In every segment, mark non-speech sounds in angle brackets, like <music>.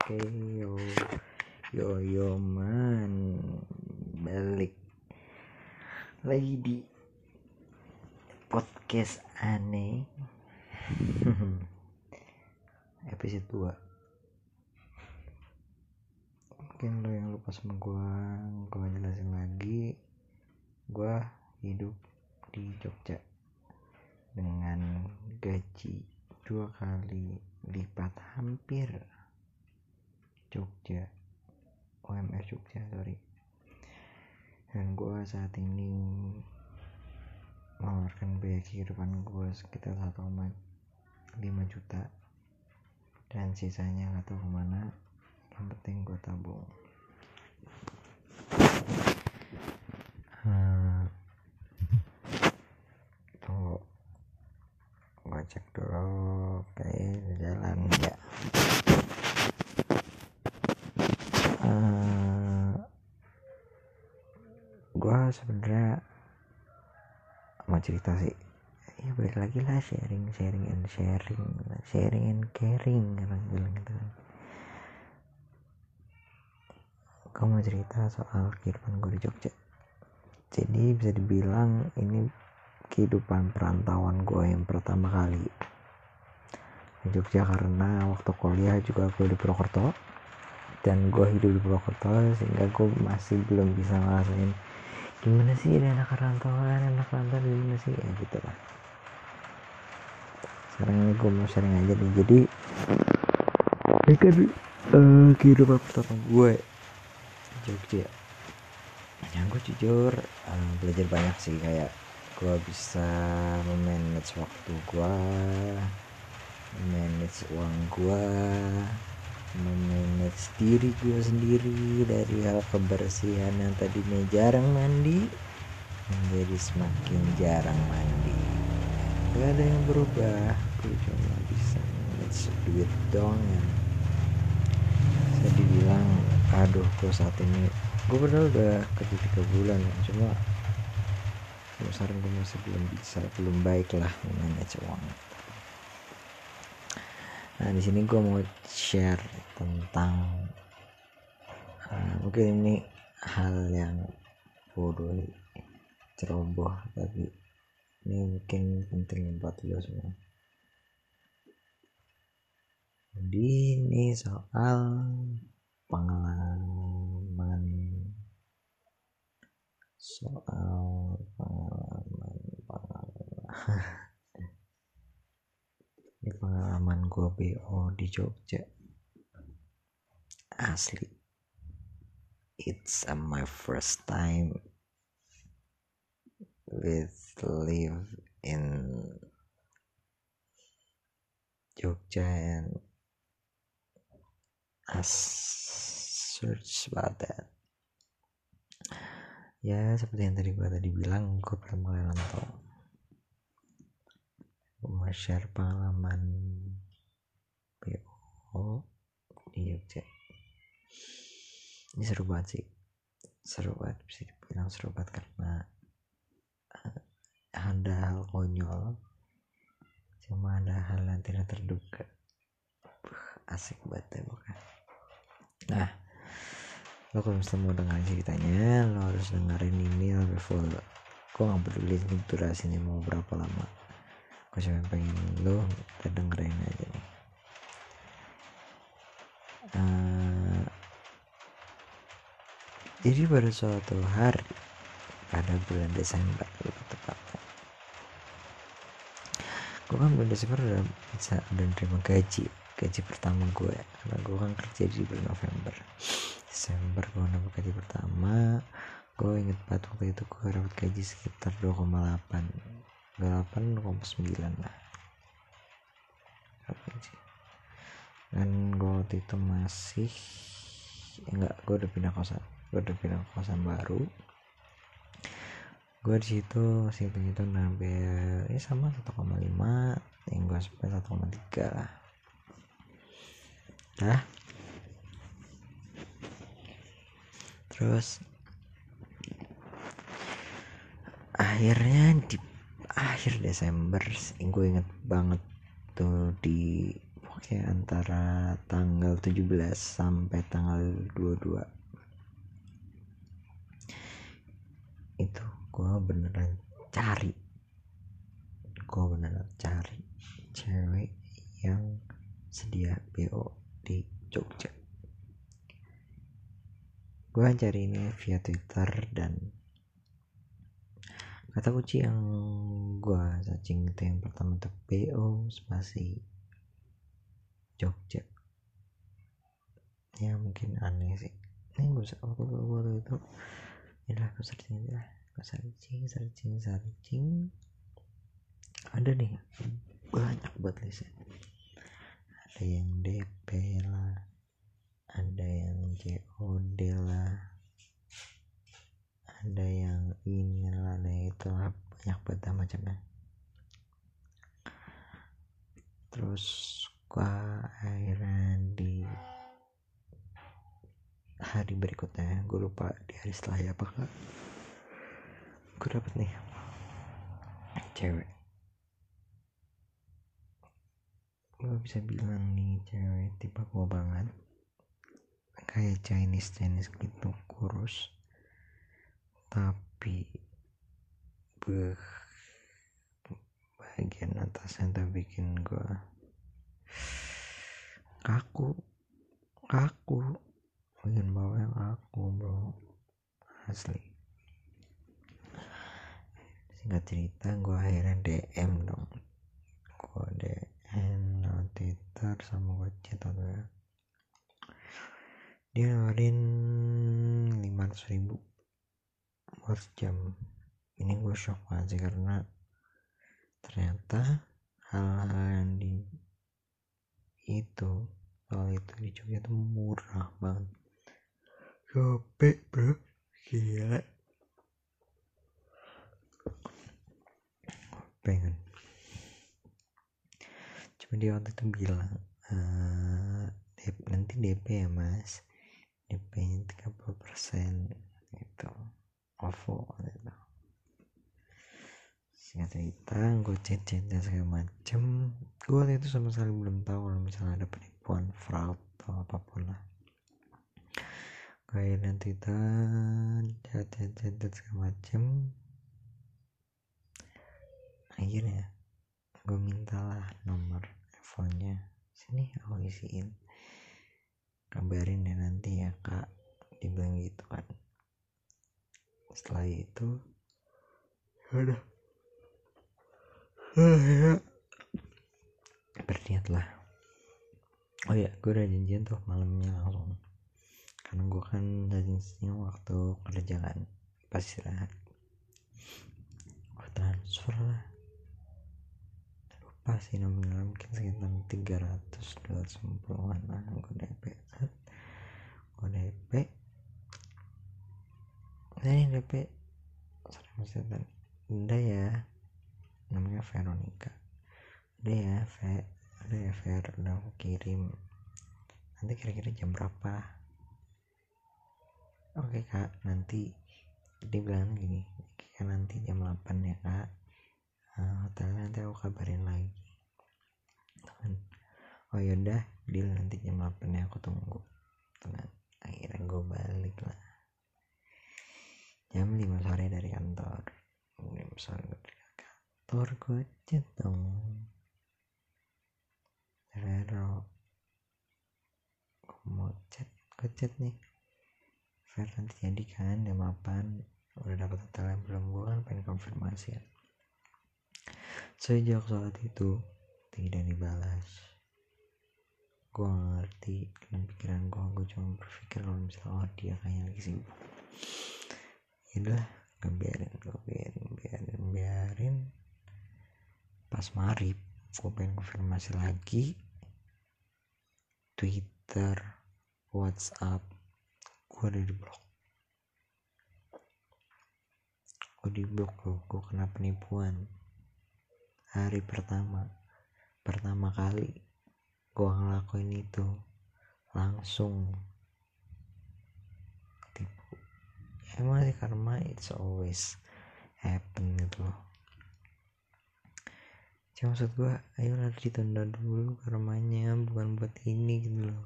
Oke yo yo yo man. Balik lagi di podcast aneh <laughs> episode 2 mungkin lo yang lupa sama gua gua jelasin lagi. Gua hidup di Jogja dengan gaji dua kali lipat hampir Jogja. UMR Jogja sorry. Dan gue saat ini mengeluarkan biaya kehidupan gue sekitar 1,5 juta. Dan sisanya nggak tahu ke mana. Yang penting gue tabung hmm. tunggu gue cek dulu kayak jalan ya uh, gue sebenarnya mau cerita sih. Ya balik lagi lah sharing sharing and sharing sharing and caring orang bilang gitu kan. Gue mau cerita soal kehidupan gue di Jogja. Jadi bisa dibilang ini kehidupan perantauan gue yang pertama kali di Jogja karena waktu kuliah juga gue di Purwokerto dan gue hidup di Purwokerto sehingga gue masih belum bisa ngerasain gimana sih ini anak rantauan anak rantauan gimana sih? Ya gitu lah. Sekarang ini gue mau sharing aja nih. Jadi ini kan uh, kehidupan pertama gue di Jogja. Yang gue jujur uh, belajar banyak sih. Kayak gue bisa memanage waktu gue manage uang gue memanage diri gue sendiri dari hal kebersihan yang tadinya jarang mandi menjadi semakin jarang mandi. Gak ada yang berubah gue cuma bisa manage duit doang yang bisa dibilang aduh gue saat ini gue padahal udah kerja tiga bulan ya cuma sekarang gue masih belum bisa belum baik lah manage uang Nah di sini gue mau share tentang uh, mungkin ini hal yang bodoh ceroboh tapi ini mungkin penting buat lo semua. Jadi ini soal pengalaman soal pengalaman pengalaman <laughs> ini pengalaman gue BO di Jogja. Asli. It's uh, my first time with live in Jogja and I search about that. Ya seperti yang tadi gue tadi bilang gue pertama kali nonton share pengalaman PO di Jogja. Ini seru banget sih. Seru banget bisa dibilang seru banget karena ada hal konyol cuma ada hal yang tidak terduga. Asik banget ya bukan nah lo kalau misalnya mau dengar ceritanya lo harus dengerin ini sampai full gue gak peduli ini mau berapa lama gue cuma pengen lo kita dengerin aja nih. Uh, jadi pada suatu hari pada bulan Desember lebih tepatnya. Gue kan bulan Desember udah bisa udah terima gaji gaji pertama gue karena gue kan kerja di bulan November. Desember gue dapat gaji pertama gue inget banget waktu itu gue dapat gaji sekitar 2,8 8,9 lah dan gue waktu itu masih enggak gue udah pindah kosan. Gue udah pindah kosan baru. Gue di situ hitung itu sampai ya sama 1,5 yang gue sampai 1,3 lah. Dah terus akhirnya di akhir Desember gue inget banget tuh di kayak antara tanggal 17 sampai tanggal 22 itu gue beneran cari. Gue beneran cari cewek yang sedia BO di Jogja. Gue cari ini via Twitter dan kata kunci yang gue searching itu yang pertama tuh BO spasi Jogja. Ya mungkin aneh sih. Ini gue waktu waktu itu. Ya gue searching ya gue searching searching searching. Ada nih banyak buat listnya. Ada yang DP lah ada yang COD lah ada yang inilah ada itu lah banyak banget macamnya. Terus gua akhirnya di hari berikutnya gue lupa di hari setelah ya apakah gue dapet nih cewek. Gue bisa bilang nih cewek tipe gue banget. Kayak Chinese Chinese gitu kurus tapi bagian atasnya tuh bikin gue kaku kaku. Bagian bawah yang kaku bro. Asli. Singkat cerita gue akhirnya DM dong. Gue DM Twitter sama gue chat atau dia. Nawarin 500 ribu per jam ini gue shock banget sih karena ternyata hal-hal yang di itu soal itu di Jogja itu murah banget. Gopek bro. Gila. Pengen cuma dia waktu itu bilang uh, nanti DP ya mas. DP nya 30 persen gitu OVO gitu singkat cerita gue chat chat dan segala macem. Gue waktu itu sama sekali belum tahu kalau misalnya ada penipuan fraud atau apa pun lah. Gue nanti dan chat chat chat dan segala macem. Akhirnya gue mintalah nomor teleponnya sini aku isiin. Kabarin ya nanti ya kak. Dibilang gitu kan setelah itu ya udah. Ya. Berniat lah oh ya gue udah janjian tuh malamnya langsung. Karena gue kan janjinya waktu kerja kan pas istirahat. Gue transfer lah. Lupa sih nominal mungkin sekitar 300 250 an lah. Gue DP gue DP nah ini DP sorry maksudnya kan. udah ya. Namanya Veronica. Udah ya Ve udah ya Ver udah aku kirim. Nanti kira-kira jam berapa? Oke kak. Nanti dia bilang gini kayak nanti jam 8 ya kak. Uh, hotelnya nanti aku kabarin lagi. Oh yaudah deal nanti jam 8 ya aku tunggu. Teman akhirnya gue balik lah jam 5 sore dari kantor. Jam sore dari kantor gue chat dong Vero. Gue mau chat gue chat nih. Ver nanti jadi kan jam 8 udah dapet hotelnya belum gue kan pengen konfirmasi ya sejak saat itu tidak dibalas. Gue ngerti dalam pikiran gue gue cuma berpikir kalau misalnya oh dia kayaknya lagi sibuk gak biarin gue biarin biarin pas marip gue pengen konfirmasi lagi. Twitter whatsapp gue udah di blok. Gue di blok loh gue kena penipuan. Hari pertama pertama kali gua ngelakuin itu. Langsung tipu emang sih karma it's always happen gitu loh. Cuma maksud gua ayo lah ditunda dulu karmanya bukan buat ini gitu loh.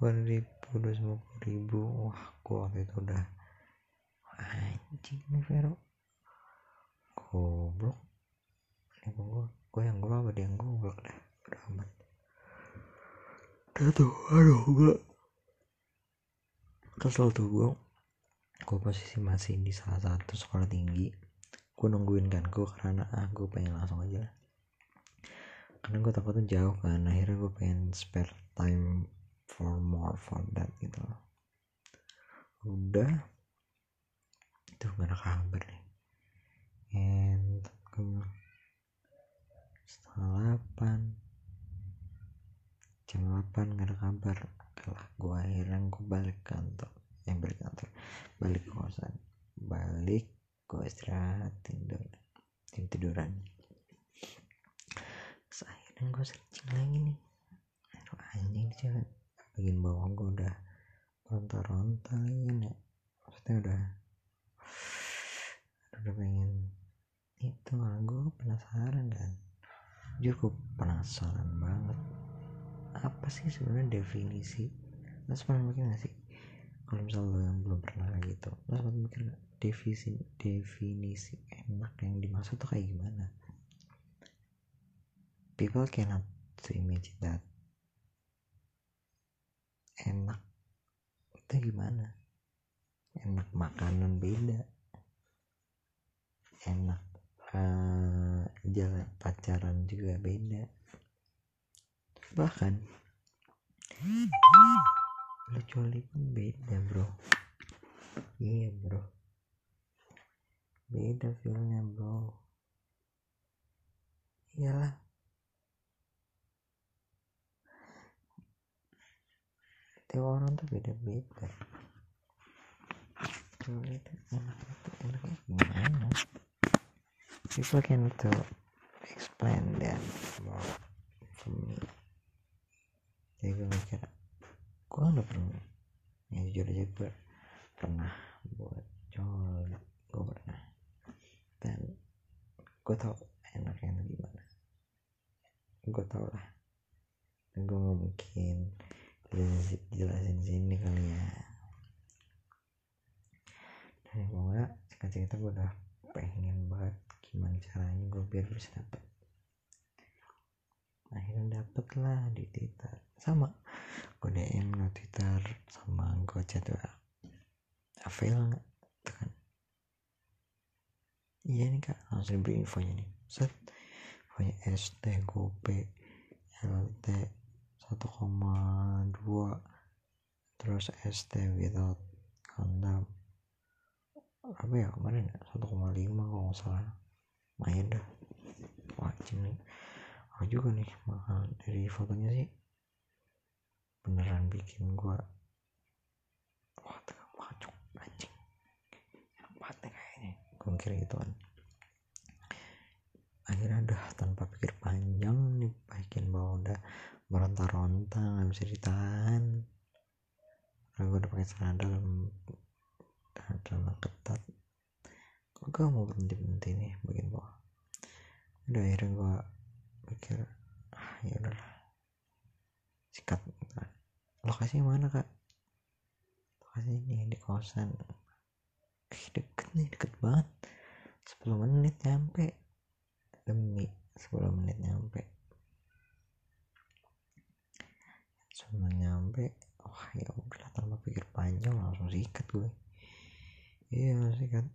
Dua ribu dua puluh ribu. Wah gua waktu itu udah anjing Vero. Goblok. Ini gua gua yang gua apa dia yang goblok dah? Udah amat. Udah tuh aduh gua kesel tuh gua gua posisi masih di salah satu sekolah tinggi. Gua nungguin kan gua karena ah gua pengen langsung aja lah. Karena gue takutnya jauh kan akhirnya gue pengen spare time for more for that gitu loh. Udah. Itu gak ada kabar nih. And gue bilang setengah delapan jam delapan gak ada kabar. Kalah gue akhirnya gue balik kantor yang balik kantor balik kosan. Balik gue istirahat tidur. Tim tiduran. Terus akhirnya gue searching lagi nih. Aduh anjing cewek. Bagian bawah gue udah ronta-ronta lagi kan ya maksudnya udah udah pengen itu. Lah gue penasaran kan gue penasaran banget. Apa sih sebenarnya definisi? Lo sempat mikir gak sih kalau misal lo yang belum pernah gitu lo sempat mikir gak definisi definisi enak yang dimaksud tuh kayak gimana? People cannot to imagine that enak itu gimana? Enak makanan beda. Enak uh, jalan pacaran juga beda. Bahkan lucu pun beda bro. Iya bro. Beda feelnya bro. Iyalah. Tiap orang tuh beda-beda. Cuma itu enak itu enaknya gimana? People can to explain that more for me jadi gue mikir gue udah pernah. Ya jujur aja gue pernah buat col gue pernah. Dan gue tau enaknya itu gimana. Gue tau lah. Dan gue gak mungkin jelasin, jelasin sini kali ya. Dan pokoknya singkat cerita gue udah pengen banget gimana caranya gue biar bisa dapet. Akhirnya dapet lah di Twitter. Sama gue DM ke Twitter sama gue chat Avail nggak? Tekan iya nih kak langsung diberi infonya nih. Set infonya ST GoPay LT 1,2 terus ST without condom apa ya kemarin ya? 1,5 kalau nggak salah. Lumayan dah. Wajib nih oh juga nih mahal. Dari fotonya sih beneran bikin gua wah tegang banget cok anjing. Enak banget nih kayaknya. Gua mikir gitu kan. Akhirnya udah tanpa pikir panjang nih bikin bahwa udah meronta-ronta nggak bisa ditahan. Karena gue udah pakai celana dalam celana ketat. Kok gue mau berhenti berhenti nih bagian bawah? Udah akhirnya gue pikir ah ya udahlah sikat lokasinya mana kak? Lokasi ini di kosan eh, deket nih deket banget. 10 menit nyampe. Demi 10 menit nyampe. Sebelum nyampe wah ya udah tanpa pikir panjang langsung sikat gue. Iya sikat.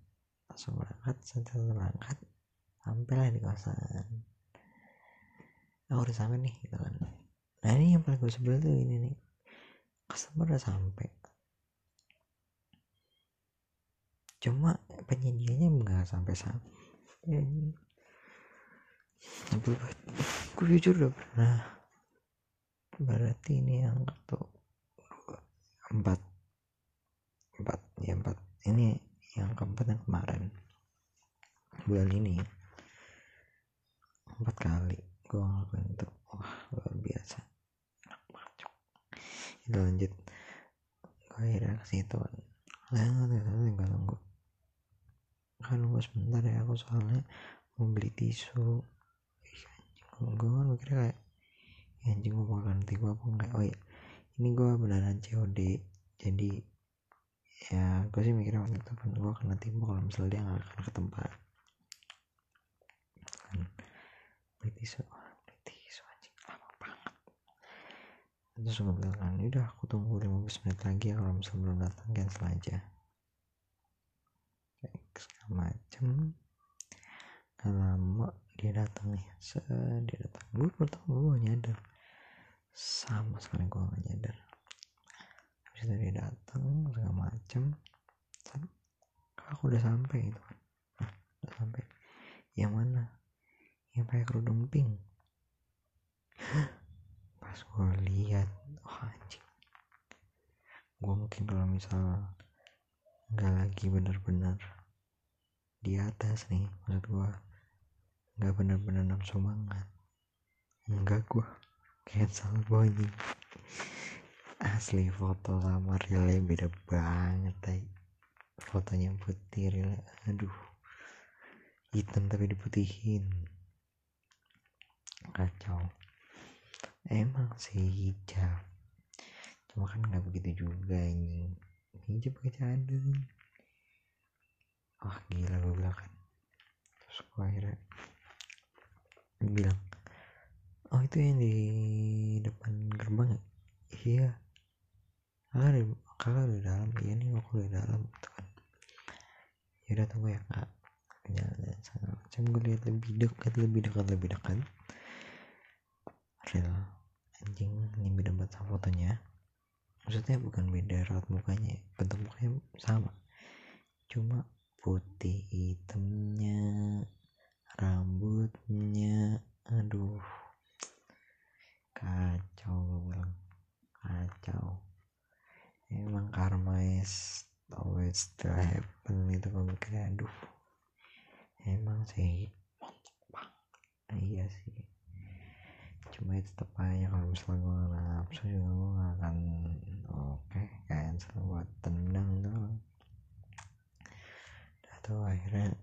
Langsung berangkat setelah berangkat sampailah di kosan nah udah sampai nih gitu kan. Nah ini yang paling gue sebel tuh ini nih customer udah sampai. Cuma penyedianya nggak sampai sampai ya, tapi gue jujur udah pernah. Berarti ini yang tuh empat empat ya empat. Ini yang keempat yang kemarin. Bulan ini. Empat kali gue ngelakuin itu. Wah luar biasa itu lanjut gue akhirnya ke situ. Kan lah tinggal nunggu. Kan nunggu sebentar ya aku soalnya mau beli tisu. Gue kan mikirnya kayak anjing gue bakal nanti gue apa enggak? Oh ya ini gue beneran COD jadi ya gue sih mikirnya waktu itu kan gue akan nanti kalau misalnya dia nggak akan ke tempat. Kan beli tisu anjing lama banget terus gue bilang udah aku tunggu 15 menit lagi ya kalau misalnya belum datang cancel aja. Segala macem. Gak lama dia datang nih. Se dia datang. Gue pertama gue nyadar. Sama sekali gue gak nyadar. Habis itu dia datang segala macem. Aku udah sampai gitu kan udah sampai. Yang mana? Yang pakai kerudung pink pas gue lihat oh anjing. Gue mungkin kalau misal nggak lagi bener-bener di atas nih maksud gue nggak bener-bener nafsu banget enggak gua cancel bunyi asli foto sama realnya beda banget tay fotonya putih real aduh. Hitam tapi diputihin. Kacau emang sih hijab. Cuma kan nggak begitu juga ini. Hijab pakai cadar wah gila gue bilang kan. Terus gue akhirnya bilang oh itu yang di depan gerbang ya? Iya. Kakak di kakak di dalam. Iya nih aku di dalam gitu kan. Ya udah tunggu ya kak. Jalan-jalan sana macam. Gue lihat lebih dekat lebih dekat lebih dekat. Real anjing ini beda sama fotonya. Maksudnya bukan beda raut mukanya bentuk mukanya sama. Cuma putih hitamnya rambutnya aduh. Kacau gue bilang. Kacau. Emang karma is always still happen itu gue mikirnya aduh. Emang sih banget. Iya sih cuma itu tetap aja kalau misalnya gue nafsu juga gue gak akan oke okay, cancel buat tendang tuh. Udah tuh akhirnya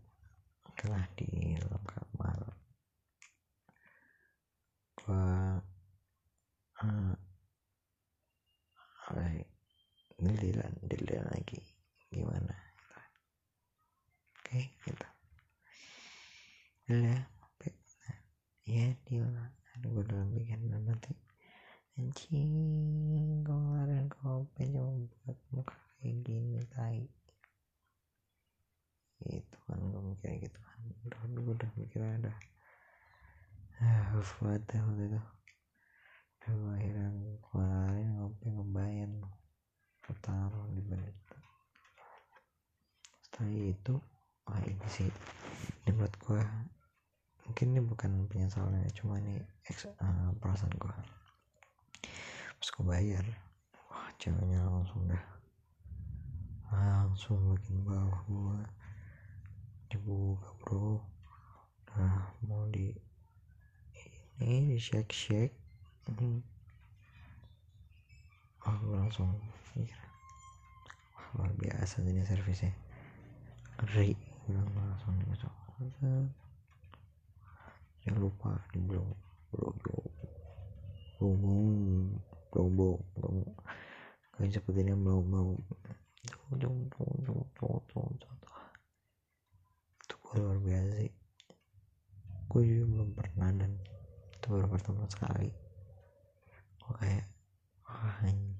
telah di kamar gua uh, apa dililan dililan lagi gimana oke okay, gitu udah nah, ya deal ada gue dalam pikiran nanti anjing kemarin kopi coba buat muka kayak gini tai itu kan gue mikir kan udah gue udah. Mikir ada ah buat waktu itu. Udah gue akhirnya kemarin ngopi ngebayang taruh di balik setelah itu wah ini sih ini buat gue mungkin ini bukan penyesalan cuma ini eks, uh, perasaan gue pas gue bayar wah ceweknya langsung dah langsung makin bawah gue dibuka bro. Nah mau di ini di shake shake hmm. oh gue langsung mikir. Wah luar biasa ini servisnya. Ngeri bilang langsung masuk jangan lupa di blog blog blog blog blog blog kayak seperti ini blog blog blog blog blog blog blog luar biasa sih. Gue juga belum pernah dan itu baru pertama sekali. Gue kayak wah ini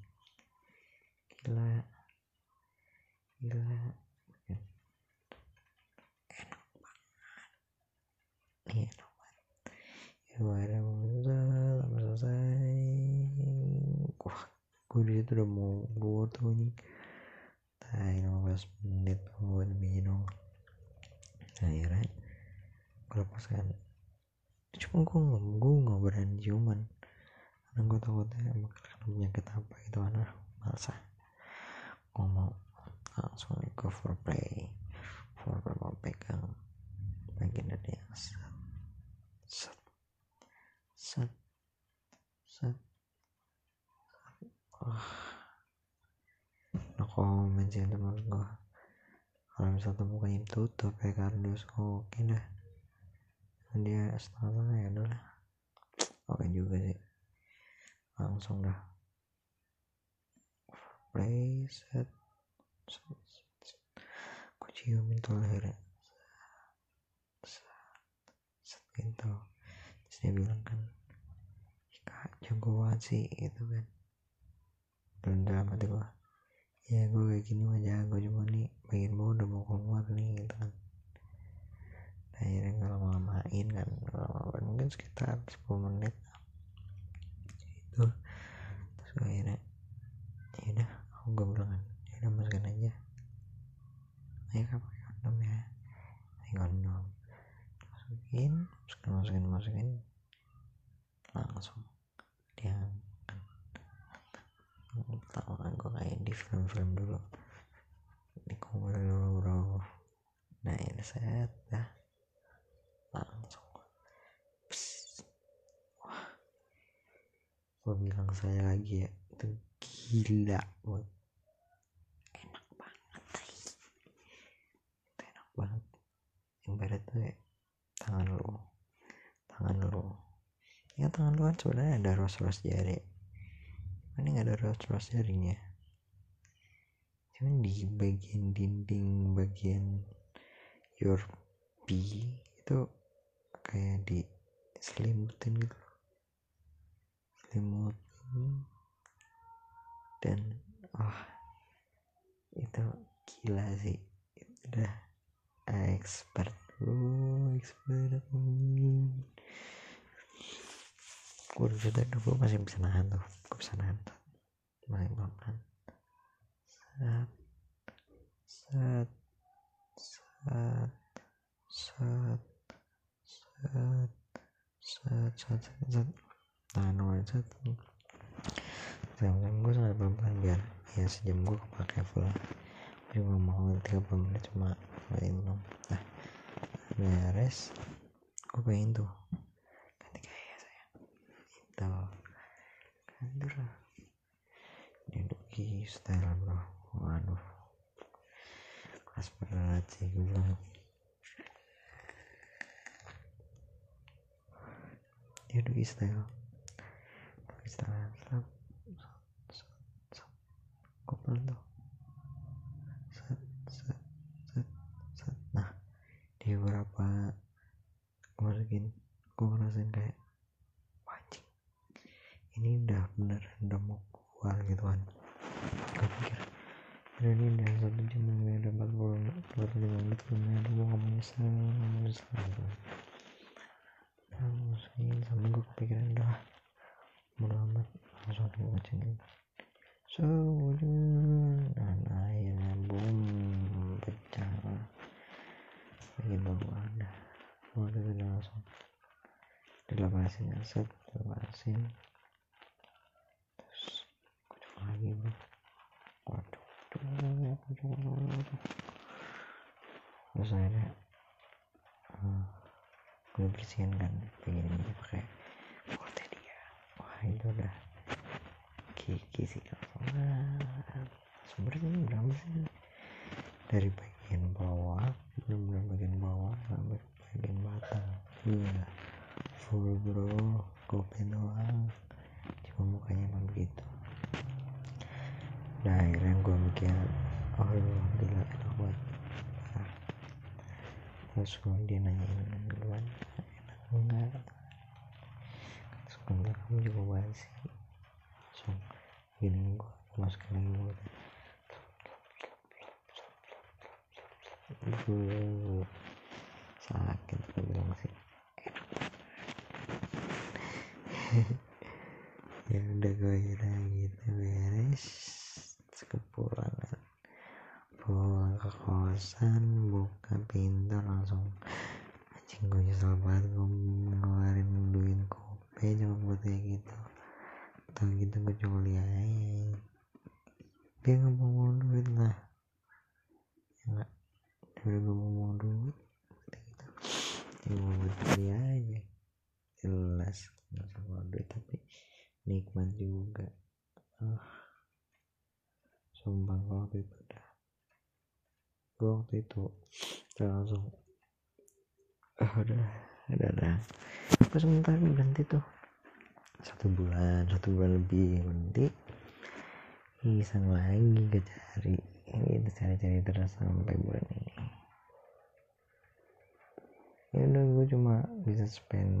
gila. Gila. Enak banget. Iya enak banget. Ya akhirnya selesai lama selesai. Wah gue di situ udah mau keluar tuh nih Tai 15 menit gue demi nongol akhirnya gue lepaskan cuma gue nggak gue nggak berani ciuman. Karena gue takutnya bakal penyakit apa gitu anak masa gue mau langsung ke foreplay foreplay mau pegang bagian dari yang set set set set. Wah no comment sih teman gue kalau misalnya mukanya tutup ya kardus oke okay dah dia setengah setengah ya udah oke juga sih. Langsung dah. Play set set, set, aku ciumin set, set, gitu. Terus dia bilang kan kak jago banget sih gitu kan. Dan dalam hati gua ya gue kayak gini mah jago cuma nih bagian bawah udah mau keluar nih gitu kan. Nah, akhirnya nggak lama-lamain kan lama mungkin sekitar 10 menit. Itu terus gue akhirnya ya udah aku gue bilang kan ya udah masukin aja. Ayo kak pakai kondom ya. Pakai kondom. Masukin masukin masukin masukin. Langsung dia kan tahu kan gue kayak di film-film dulu di kumur dulu bro nah ini set dah. Langsung. Wah. Gue bilang saya lagi ya itu gila buat enak banget itu enak banget. Yang berat tuh ya tangan lu. Tangan lu. Ya tangan lu kan sebenarnya ada ros-ros jari. Ini nggak ada ros-ros jarinya. Cuman di bagian dinding bagian your P itu kayak di selimutin gitu. Selimutin. Dan wah itu gila sih. Itu udah expert lu expert gue udah cerita gue masih bisa nahan tuh. Gue bisa nahan tuh. Nahan set. Set set set set set set set set tahan gue set jam gue sangat pelan pelan biar ya sejam gue kepake full. Gue juga mau 30 menit cuma minum nah beres. Gue pengen tuh ganti gaya saya itu kan bro Duki style bro. Waduh Astagfirullahaladzim. Ya du Israel Israel Islam Kok belum tau dilepasin ya set dilepasin terus kucuk lagi bro waduh waduh, terus akhirnya uh, gue bersihin kan ini pakai Voltedia wah itu udah kiki sih kalau sebenarnya berapa sih? Dari bagian bawah benar-benar bagian bawah sampai bagian batang iya full bro kopi doang cuma mukanya emang begitu nah akhirnya gue mikir oh gila enak banget parah terus gue dia nanyain duluan enak enggak terus gue bilang kamu juga banget sih langsung gini gue masukin lagi mulut Aduh, sakit gue bilang sih. <laughs> Ya udah gue kira gitu beres. Kepulangan. Pulang ke kosan buka pintu langsung. Anjing gue nyesel banget gue ngeluarin duit kopi cuma buat kayak gitu atau gitu gue coli aja dia nggak mau ngomong duit lah ya nggak udah gue mau ngomong duit kayak gitu ya mau buat coli aja jelas nggak sama duit tapi nikmat juga ah sumpah gue waktu itu udah gue waktu itu udah langsung ah udah udah udah pas sebentar berhenti tuh satu bulan satu bulan lebih nanti iseng lagi ke cari ini cari-cari terus sampai bulan ini ya udah gue cuma bisa spend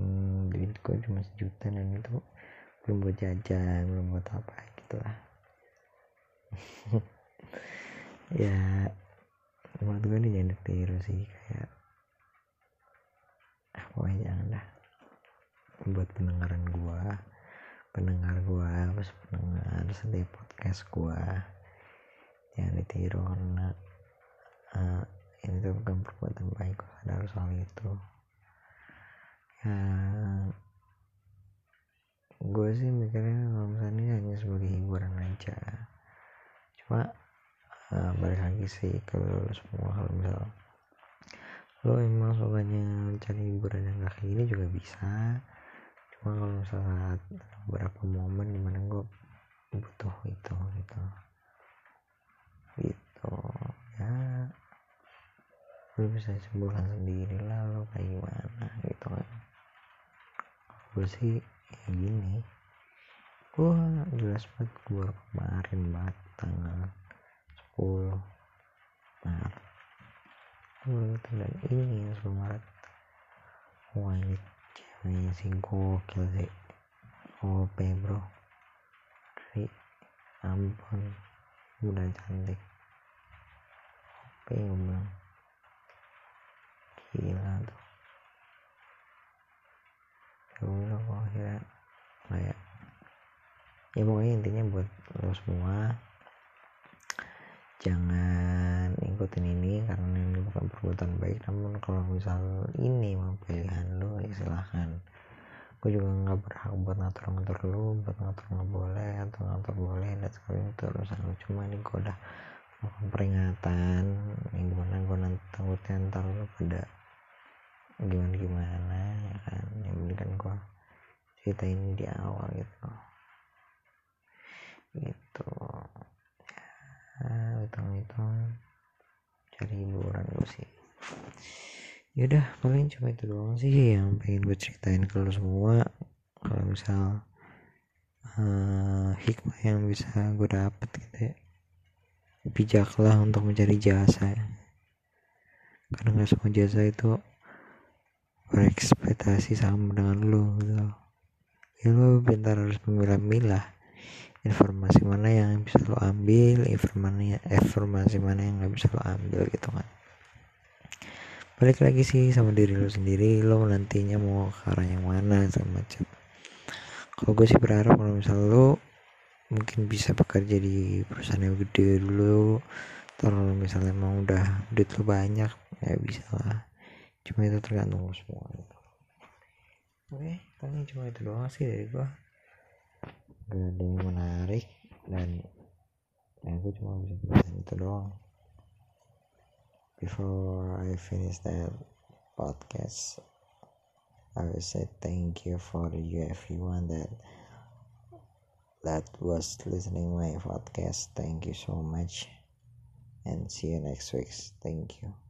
duit gue cuma sejuta dan itu belum buat jajan belum buat apa gitu lah. <laughs> Ya menurut gue ini jangan ditiru sih kayak ah, pokoknya jangan dah buat pendengaran gue pendengar gua pas pendengar setiap podcast gua. Jangan ditiru karena uh, ini tuh bukan perbuatan baik gua sadar soal itu. Ya gue sih mikirnya kalau misalnya ini hanya sebagai hiburan aja. Cuma uh, balik lagi sih ke semua kalau misal. Lo emang sukanya mencari hiburan yang gak kayak gini juga bisa kalau misalnya beberapa momen di mana gue butuh itu gitu. Gitu ya. Lu bisa simpulkan sendiri lah lo kayak gimana gitu kan. Gue sih ya gini. Gue jelas banget keluar kemarin banget tanggal 10 Maret. Dan ini 10 Maret sih gokil sih OP bro dari ampun udah cantik OP bilang gila tuh udah kok akhirnya kayak ya pokoknya intinya buat lo semua jangan ikutin ini karena ini bukan perbuatan baik. Namun kalau misal ini mau pilihan lo ya silahkan. Gue juga nggak berhak buat ngatur-ngatur lu buat ngatur nggak boleh atau ngatur boleh dan sekali itu urusan lu. Cuma ini gue udah melakukan peringatan yang gimana gue nanti takutnya ntar lu pada gimana gimana ya kan? Yang penting kan gue cerita ini di awal gitu. Gitu. Ya hitung-hitung cari hiburan gue sih. Yaudah paling cuma itu doang sih yang pengen gue ceritain ke lo semua. Kalau misal uh, hikmah yang bisa gue dapet gitu ya. Bijaklah untuk mencari jasa. Ya. karena nggak semua jasa itu berekspektasi sama dengan lo gitu. Ya lo bentar harus memilah-milah informasi mana yang bisa lo ambil informasi informasi mana yang nggak bisa lo ambil gitu kan. Balik lagi sih sama diri lo sendiri lo nantinya mau ke arah yang mana sama macam. Kalau gue sih berharap kalau misal lo mungkin bisa bekerja di perusahaan yang gede dulu kalau misalnya emang udah duit lo banyak ya bisa lah. Cuma itu tergantung semua. Oke paling cuma itu doang sih dari gue yang menarik dan gue cuma bisa bilang itu doang. Before I finish that podcast I will say thank you for you everyone that that was listening my podcast. Thank you so much and see you next week. Thank you